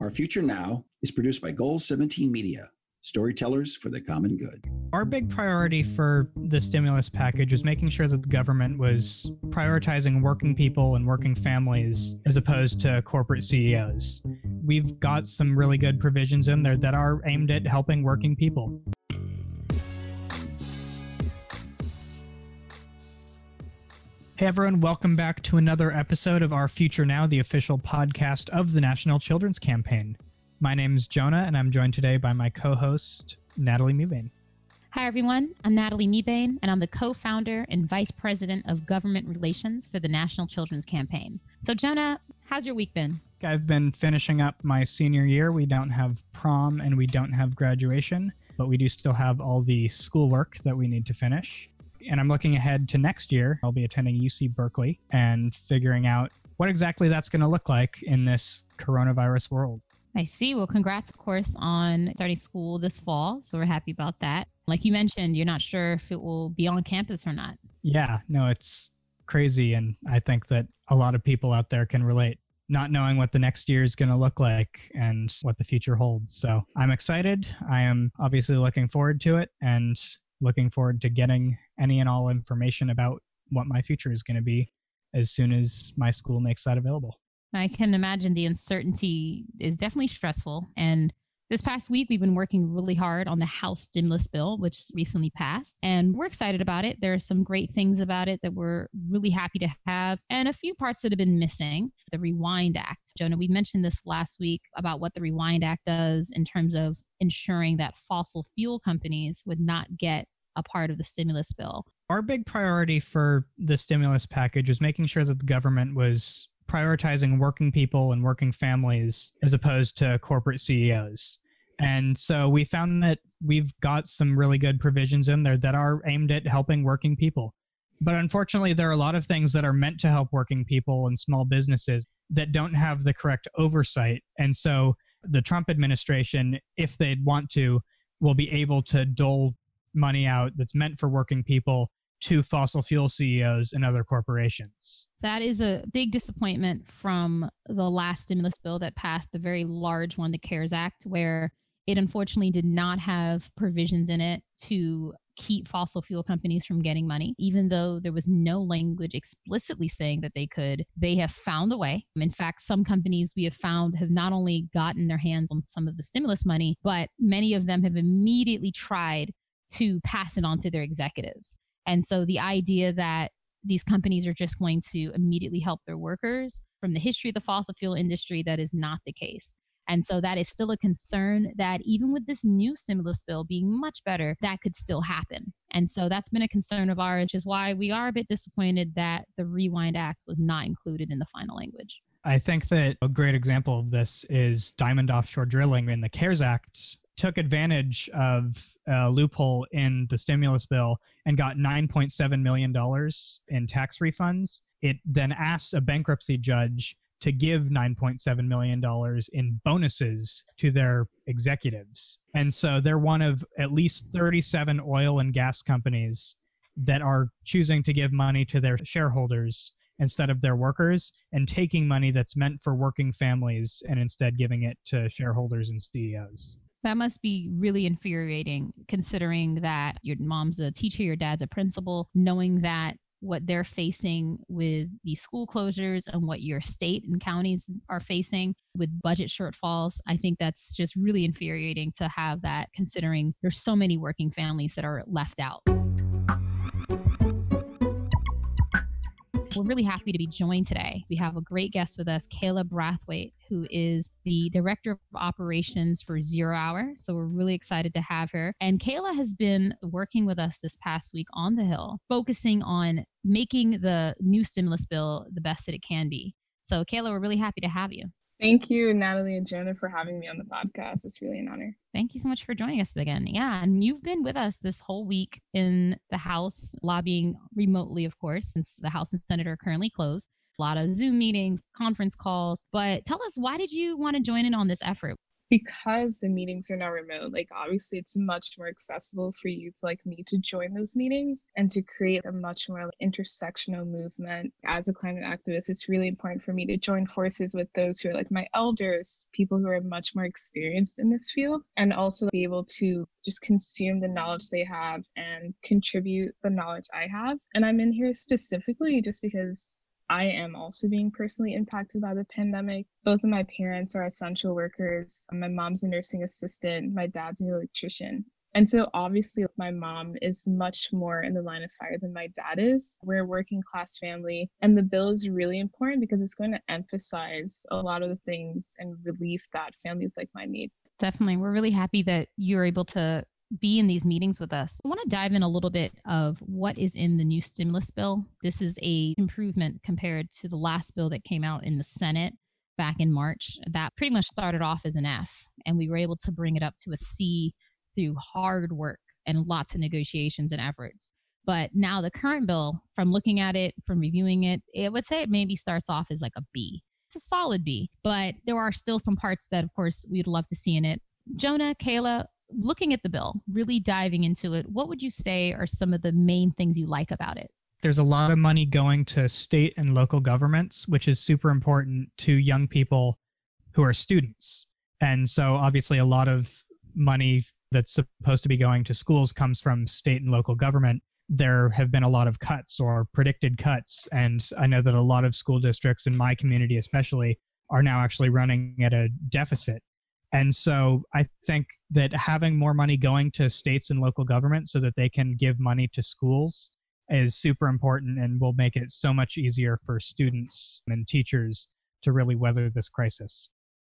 Our Future Now is produced by Goal 17 Media, storytellers for the common good. Our big priority for the stimulus package was making sure that the government was prioritizing working people and working families as opposed to corporate CEOs. We've got some really good provisions in there that are aimed at helping working people. Hey everyone, welcome back to another episode of Our Future Now, the official podcast of the National Children's Campaign. My name is Jonah, and I'm joined today by my co host, Natalie Mebane. Hi, everyone. I'm Natalie Mebane, and I'm the co founder and vice president of government relations for the National Children's Campaign. So, Jonah, how's your week been? I've been finishing up my senior year. We don't have prom and we don't have graduation, but we do still have all the schoolwork that we need to finish and I'm looking ahead to next year. I'll be attending UC Berkeley and figuring out what exactly that's going to look like in this coronavirus world. I see. Well, congrats, of course, on starting school this fall. So we're happy about that. Like you mentioned, you're not sure if it will be on campus or not. Yeah, no, it's crazy. And I think that a lot of people out there can relate, not knowing what the next year is going to look like and what the future holds. So I'm excited. I am obviously looking forward to it. And looking forward to getting any and all information about what my future is going to be as soon as my school makes that available. I can imagine the uncertainty is definitely stressful. And this past week, we've been working really hard on the House stimulus bill, which recently passed, and we're excited about it. There are some great things about it that we're really happy to have, and a few parts that have been missing. The Rewind Act. Jonah, we mentioned this last week about what the Rewind Act does in terms of ensuring that fossil fuel companies would not get a part of the stimulus bill. Our big priority for the stimulus package was making sure that the government was prioritizing working people and working families as opposed to corporate CEOs. And so we found that we've got some really good provisions in there that are aimed at helping working people. But unfortunately, there are a lot of things that are meant to help working people and small businesses that don't have the correct oversight. And so the Trump administration, if they'd want to, will be able to dole money out that's meant for working people to fossil fuel CEOs and other corporations. That is a big disappointment from the last stimulus bill that passed, the very large one, the CARES Act, where it unfortunately did not have provisions in it to keep fossil fuel companies from getting money, even though there was no language explicitly saying that they could. They have found a way. In fact, some companies we have found have not only gotten their hands on some of the stimulus money, but many of them have immediately tried to pass it on to their executives. And so the idea that these companies are just going to immediately help their workers from the history of the fossil fuel industry, that is not the case. And so that is still a concern that even with this new stimulus bill being much better, that could still happen. And so that's been a concern of ours, which is why we are a bit disappointed that the Rewind Act was not included in the final language. I think that a great example of this is Diamond Offshore Drilling in the CARES Act took advantage of a loophole in the stimulus bill and got $9.7 million in tax refunds. It then asked a bankruptcy judge to give $9.7 million in bonuses to their executives. And so they're one of at least 37 oil and gas companies that are choosing to give money to their shareholders instead of their workers and taking money that's meant for working families and instead giving it to shareholders and CEOs. That must be really infuriating considering that your mom's a teacher, your dad's a principal, knowing that what they're facing with the school closures and what your state and counties are facing with budget shortfalls. I think that's just really infuriating to have that considering there's so many working families that are left out. We're really happy to be joined today. We have a great guest with us, Kayla Brathwaite, who is the Director of Operations for Zero Hour. So we're really excited to have her. And Kayla has been working with us this past week on the Hill, focusing on making the new stimulus bill the best that it can be. So, Kayla, we're really happy to have you. Thank you, Natalie and Jonah, for having me on the podcast. It's really an honor. Thank you so much for joining us again. Yeah, and you've been with us this whole week in the House, lobbying remotely, of course, since the House and Senate are currently closed. A lot of Zoom meetings, conference calls. But tell us, why did you want to join in on this effort? Because the meetings are now remote, like obviously it's much more accessible for youth like me to join those meetings and to create a much more like, intersectional movement. As a climate activist, it's really important for me to join forces with those who are like my elders, people who are much more experienced in this field, and also be able to just consume the knowledge they have and contribute the knowledge I have. And I'm in here specifically just because I am also being personally impacted by the pandemic. Both of my parents are essential workers. My mom's a nursing assistant, my dad's an electrician. And so obviously my mom is much more in the line of fire than my dad is. We're a working class family and the bill is really important because it's going to emphasize a lot of the things and relief that families like mine need. Definitely. We're really happy that you're able to be in these meetings with us. I want to dive in a little bit of what is in the new stimulus bill. This is a improvement compared to the last bill that came out in the Senate back in March. That pretty much started off as an F and we were able to bring it up to a C through hard work and lots of negotiations and efforts. But now the current bill, from looking at it, from reviewing it, it would say it maybe starts off as like a B. It's a solid B, but there are still some parts that, of course, we'd love to see in it. Jonah, Kayla, looking at the bill, really diving into it, what would you say are some of the main things you like about it? There's a lot of money going to state and local governments, which is super important to young people who are students. And so, obviously, a lot of money that's supposed to be going to schools comes from state and local government. There have been a lot of cuts or predicted cuts. And I know that a lot of school districts in my community, especially, are now actually running at a deficit and so I think that having more money going to states and local government so that they can give money to schools is super important and will make it so much easier for students and teachers to really weather this crisis.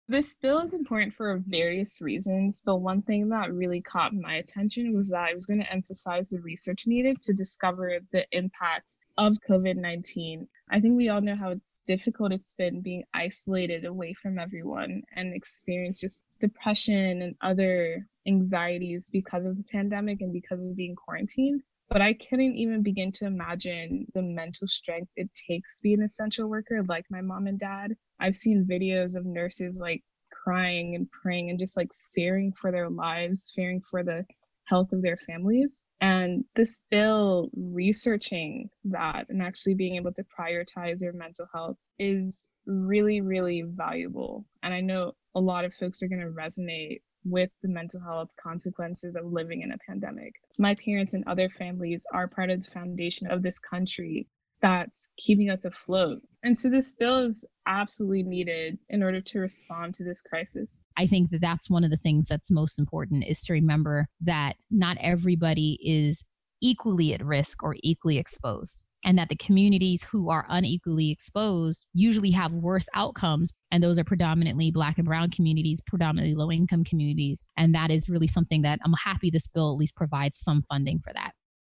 This bill is important for various reasons, but one thing that really caught my attention was that I was going to emphasize the research needed to discover the impacts of COVID 19. I think we all know how difficult it's been being isolated away from everyone and experience just depression and other anxieties because of the pandemic and because of being quarantined. But I couldn't even begin to imagine the mental strength it takes to be an essential worker like my mom and dad. I've seen videos of nurses like crying and praying and just like fearing for their lives, fearing for the health of their families. And this bill, researching that and actually being able to prioritize their mental health is really, really valuable. And I know a lot of folks are going to resonate with the mental health consequences of living in a pandemic. My parents and other families are part of the foundation of this country that's keeping us afloat. And so this bill is absolutely needed in order to respond to this crisis. I think that that's one of the things that's most important is to remember that not everybody is equally at risk or equally exposed and that the communities who are unequally exposed usually have worse outcomes and those are predominantly black and brown communities predominantly low income communities and that is really something that i'm happy this bill at least provides some funding for that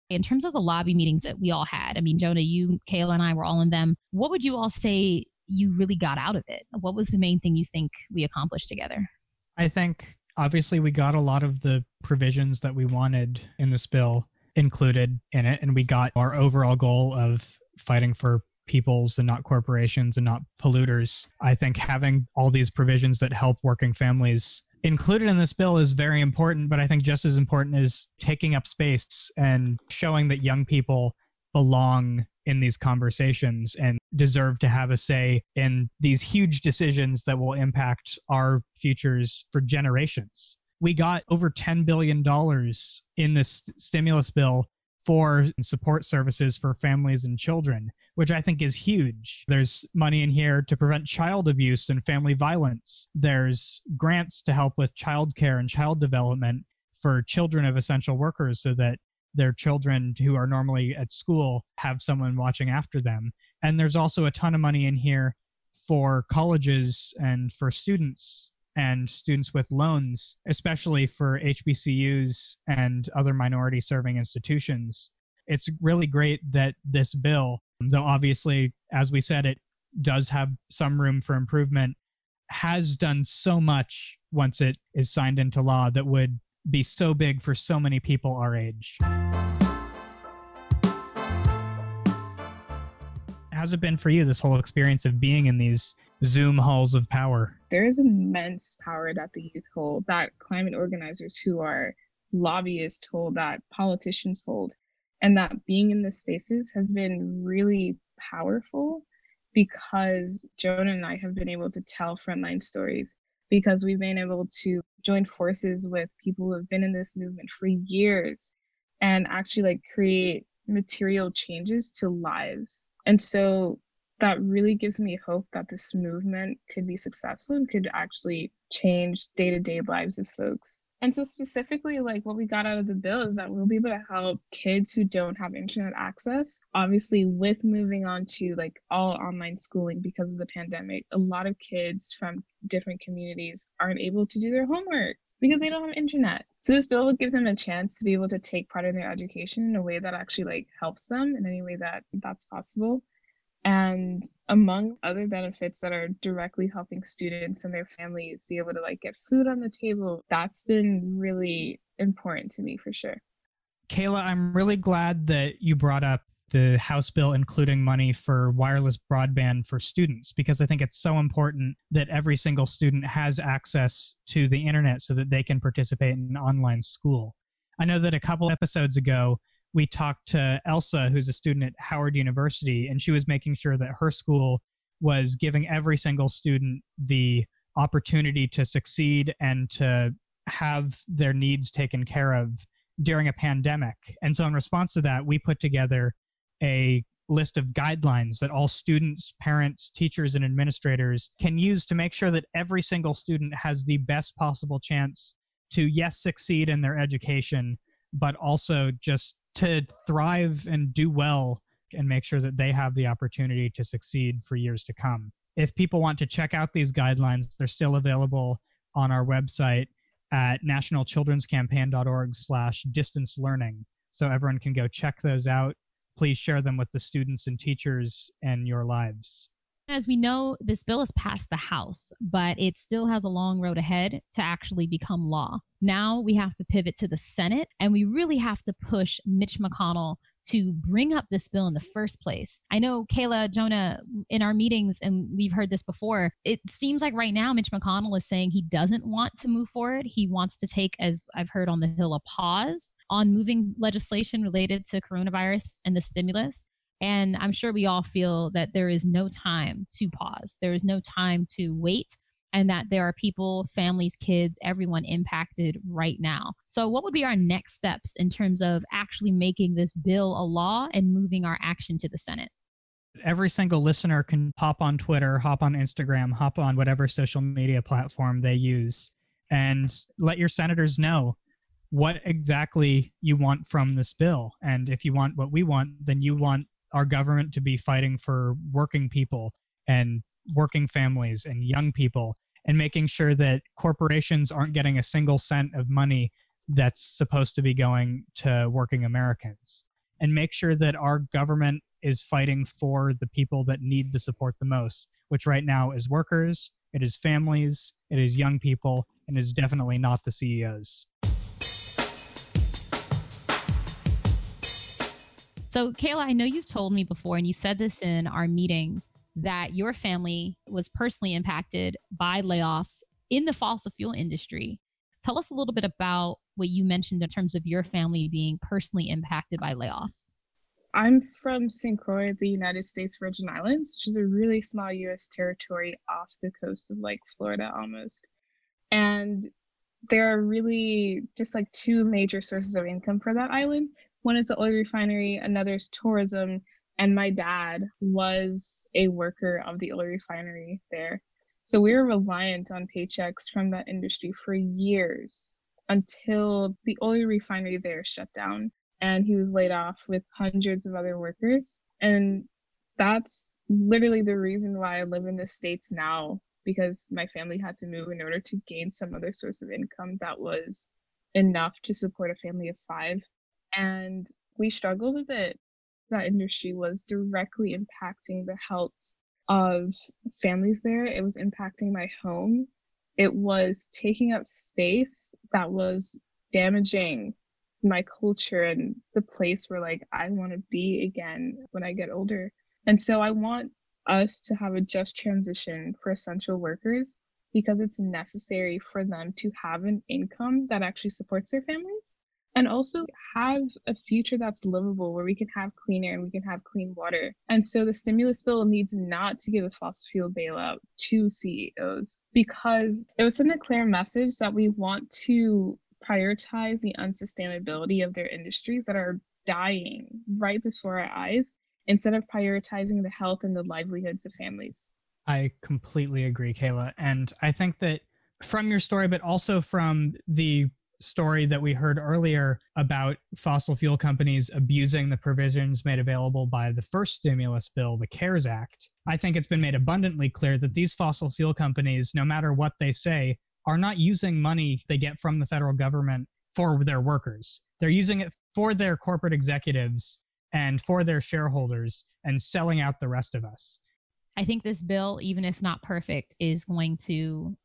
in terms of the lobby meetings that we all had, I mean, Jonah, you, Kayla, and I were all in them. What would you all say you really got out of it? What was the main thing you think we accomplished together? I think obviously we got a lot of the provisions that we wanted in this bill included in it, and we got our overall goal of fighting for peoples and not corporations and not polluters. I think having all these provisions that help working families included in this bill is very important, but I think just as important is taking up space and showing that young people belong in these conversations and deserve to have a say in these huge decisions that will impact our futures for generations. We got over $10 billion in this stimulus bill for support services for families and children, which I think is huge. There's money in here to prevent child abuse and family violence. There's grants to help with childcare and child development for children of essential workers so that their children who are normally at school have someone watching after them. And there's also a ton of money in here for colleges and for students and students with loans, especially for HBCUs and other minority serving institutions. It's really great that this bill, though obviously, as we said, it does have some room for improvement, has done so much once it is signed into law that would be so big for so many people our age. How's it been for you, this whole experience of being in these Zoom halls of power. There is immense power that the youth hold, that climate organizers who are lobbyists hold, that politicians hold, and that being in the spaces has been really powerful because Jonah and I have been able to tell frontline stories because we've been able to join forces with people who have been in this movement for years and actually like create material changes to lives. And so that really gives me hope that this movement could be successful and could actually change day to day lives of folks. And so, specifically, like what we got out of the bill is that we'll be able to help kids who don't have internet access. Obviously, with moving on to like all online schooling because of the pandemic, a lot of kids from different communities aren't able to do their homework because they don't have internet. So this bill will give them a chance to be able to take part in their education in a way that actually like helps them in any way that that's possible. And among other benefits that are directly helping students and their families be able to like get food on the table, that's been really important to me for sure. Kayla, I'm really glad that you brought up the House bill including money for wireless broadband for students because I think it's so important that every single student has access to the internet so that they can participate in online school. I know that a couple episodes ago, we talked to Elsa, who's a student at Howard University, and she was making sure that her school was giving every single student the opportunity to succeed and to have their needs taken care of during a pandemic. And so, in response to that, we put together a list of guidelines that all students, parents, teachers, and administrators can use to make sure that every single student has the best possible chance to, yes, succeed in their education, but also just to thrive and do well and make sure that they have the opportunity to succeed for years to come. If people want to check out these guidelines, they're still available on our website at nationalchildrenscampaign.org slash distance learning. So everyone can go check those out. Please share them with the students and teachers in your lives. As we know, this bill has passed the House, but it still has a long road ahead to actually become law. Now we have to pivot to the Senate, and we really have to push Mitch McConnell to bring up this bill in the first place. I know Kayla, Jonah, in our meetings, and we've heard this before, it seems like right now Mitch McConnell is saying he doesn't want to move forward. He wants to take, as I've heard on the Hill, a pause on moving legislation related to coronavirus and the stimulus. And I'm sure we all feel that there is no time to pause, there is no time to wait, and that there are people, families, kids, everyone impacted right now. So, what would be our next steps in terms of actually making this bill a law and moving our action to the Senate? Every single listener can hop on Twitter, hop on Instagram, hop on whatever social media platform they use, and let your senators know what exactly you want from this bill. And if you want what we want, then you want our government to be fighting for working people and working families and young people and making sure that corporations aren't getting a single cent of money that's supposed to be going to working Americans and make sure that our government is fighting for the people that need the support the most, which right now is workers, it is families, it is young people, and is definitely not the CEOs. So, Kayla, I know you've told me before, and you said this in our meetings, that your family was personally impacted by layoffs in the fossil fuel industry. Tell us a little bit about what you mentioned in terms of your family being personally impacted by layoffs. I'm from St. Croix, the United States Virgin Islands, which is a really small US territory off the coast of like Florida almost. And there are really just like two major sources of income for that island. One is the oil refinery, another is tourism. And my dad was a worker of the oil refinery there. So we were reliant on paychecks from that industry for years until the oil refinery there shut down and he was laid off with hundreds of other workers. And that's literally the reason why I live in the States now because my family had to move in order to gain some other source of income that was enough to support a family of five and we struggled a bit. That industry was directly impacting the health of families there. It was impacting my home. It was taking up space that was damaging my culture and the place where like I want to be again when I get older. And so I want us to have a just transition for essential workers because it's necessary for them to have an income that actually supports their families and also have a future that's livable where we can have clean air and we can have clean water. And so the stimulus bill needs not to give a fossil fuel bailout to CEOs because it was sent a clear message that we want to prioritize the unsustainability of their industries that are dying right before our eyes instead of prioritizing the health and the livelihoods of families. I completely agree, Kayla. And I think that from your story, but also from the story that we heard earlier about fossil fuel companies abusing the provisions made available by the first stimulus bill, the CARES Act, I think it's been made abundantly clear that these fossil fuel companies, no matter what they say, are not using money they get from the federal government for their workers. They're using it for their corporate executives and for their shareholders and selling out the rest of us. I think this bill, even if not perfect, is going to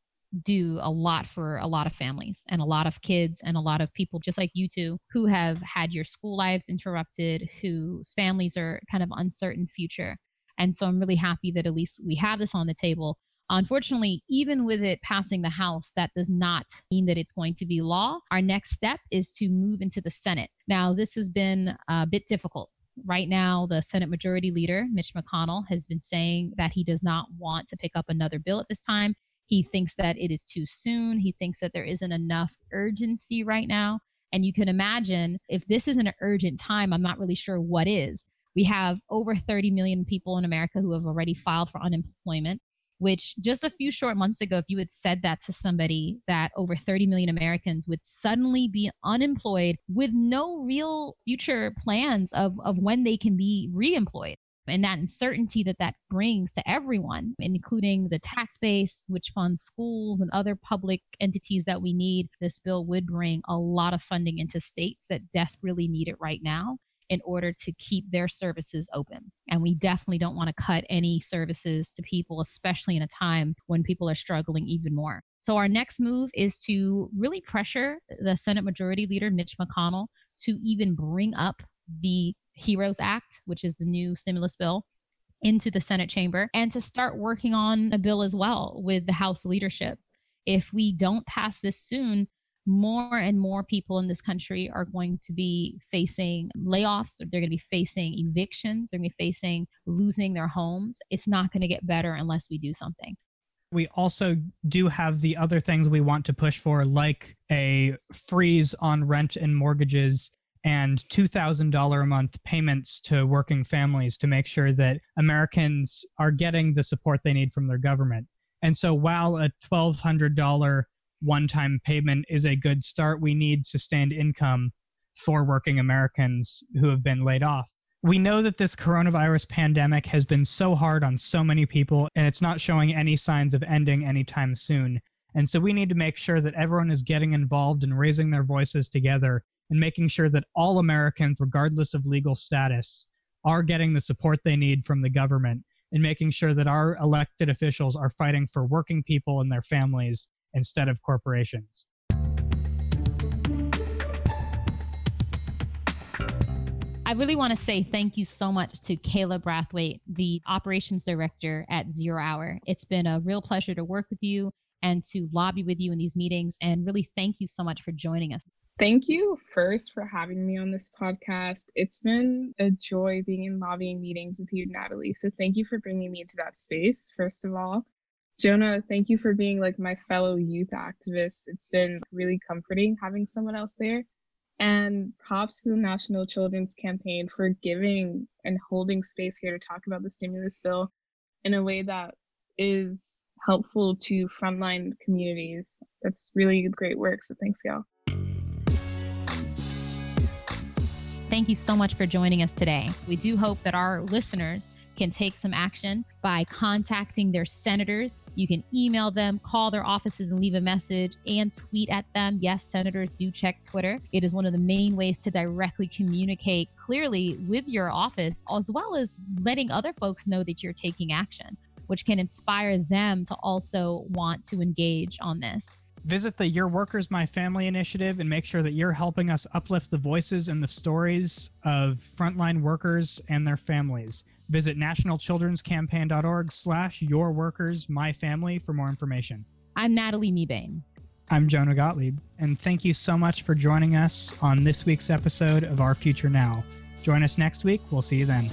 do a lot for a lot of families and a lot of kids and a lot of people just like you two who have had your school lives interrupted whose families are kind of uncertain future. And so i'm really happy that at least we have this on the table. Unfortunately even with it passing the house that does not mean that it's going to be law. Our next step is to move into the senate. Now this has been a bit difficult. Right now the senate majority leader mitch mcconnell has been saying that he does not want to pick up another bill at this time he thinks that it is too soon. He thinks that there isn't enough urgency right now. And you can imagine if this isn't an urgent time, I'm not really sure what is. We have over 30 million people in America who have already filed for unemployment, which just a few short months ago, if you had said that to somebody, that over 30 million Americans would suddenly be unemployed with no real future plans of, of when they can be reemployed and that uncertainty that that brings to everyone, including the tax base, which funds schools and other public entities that we need. This bill would bring a lot of funding into states that desperately need it right now in order to keep their services open. And we definitely don't want to cut any services to people, especially in a time when people are struggling even more. So, our next move is to really pressure the Senate Majority Leader, Mitch McConnell, to even bring up the HEROES Act, which is the new stimulus bill, into the Senate chamber and to start working on a bill as well with the House leadership. If we don't pass this soon, more and more people in this country are going to be facing layoffs, or they're going to be facing evictions, they're going to be facing losing their homes. It's not going to get better unless we do something. We also do have the other things we want to push for, like a freeze on rent and mortgages and $2,000 a month payments to working families to make sure that Americans are getting the support they need from their government. And so while a $1,200 one time payment is a good start, we need sustained income for working Americans who have been laid off. We know that this coronavirus pandemic has been so hard on so many people, and it's not showing any signs of ending anytime soon. And so we need to make sure that everyone is getting involved and raising their voices together and making sure that all Americans, regardless of legal status, are getting the support they need from the government and making sure that our elected officials are fighting for working people and their families instead of corporations. I really want to say thank you so much to Kayla Brathwaite, the operations director at Zero Hour. It's been a real pleasure to work with you and to lobby with you in these meetings. And really, thank you so much for joining us. Thank you first for having me on this podcast. It's been a joy being in lobbying meetings with you, Natalie. So thank you for bringing me into that space, first of all. Jonah, thank you for being like my fellow youth activist. It's been really comforting having someone else there. And props to the National Children's Campaign for giving and holding space here to talk about the stimulus bill in a way that is helpful to frontline communities. That's really great work. So thanks, y'all. Thank you so much for joining us today. We do hope that our listeners can take some action by contacting their senators. You can email them, call their offices and leave a message, and tweet at them. Yes, senators do check Twitter. It is one of the main ways to directly communicate clearly with your office, as well as letting other folks know that you're taking action, which can inspire them to also want to engage on this. Visit the Your Workers, My Family initiative and make sure that you're helping us uplift the voices and the stories of frontline workers and their families. Visit nationalchildrenscampaign.org slash your workers, my family for more information. I'm Natalie Mebane. I'm Jonah Gottlieb, and thank you so much for joining us on this week's episode of Our Future Now. Join us next week. We'll see you then.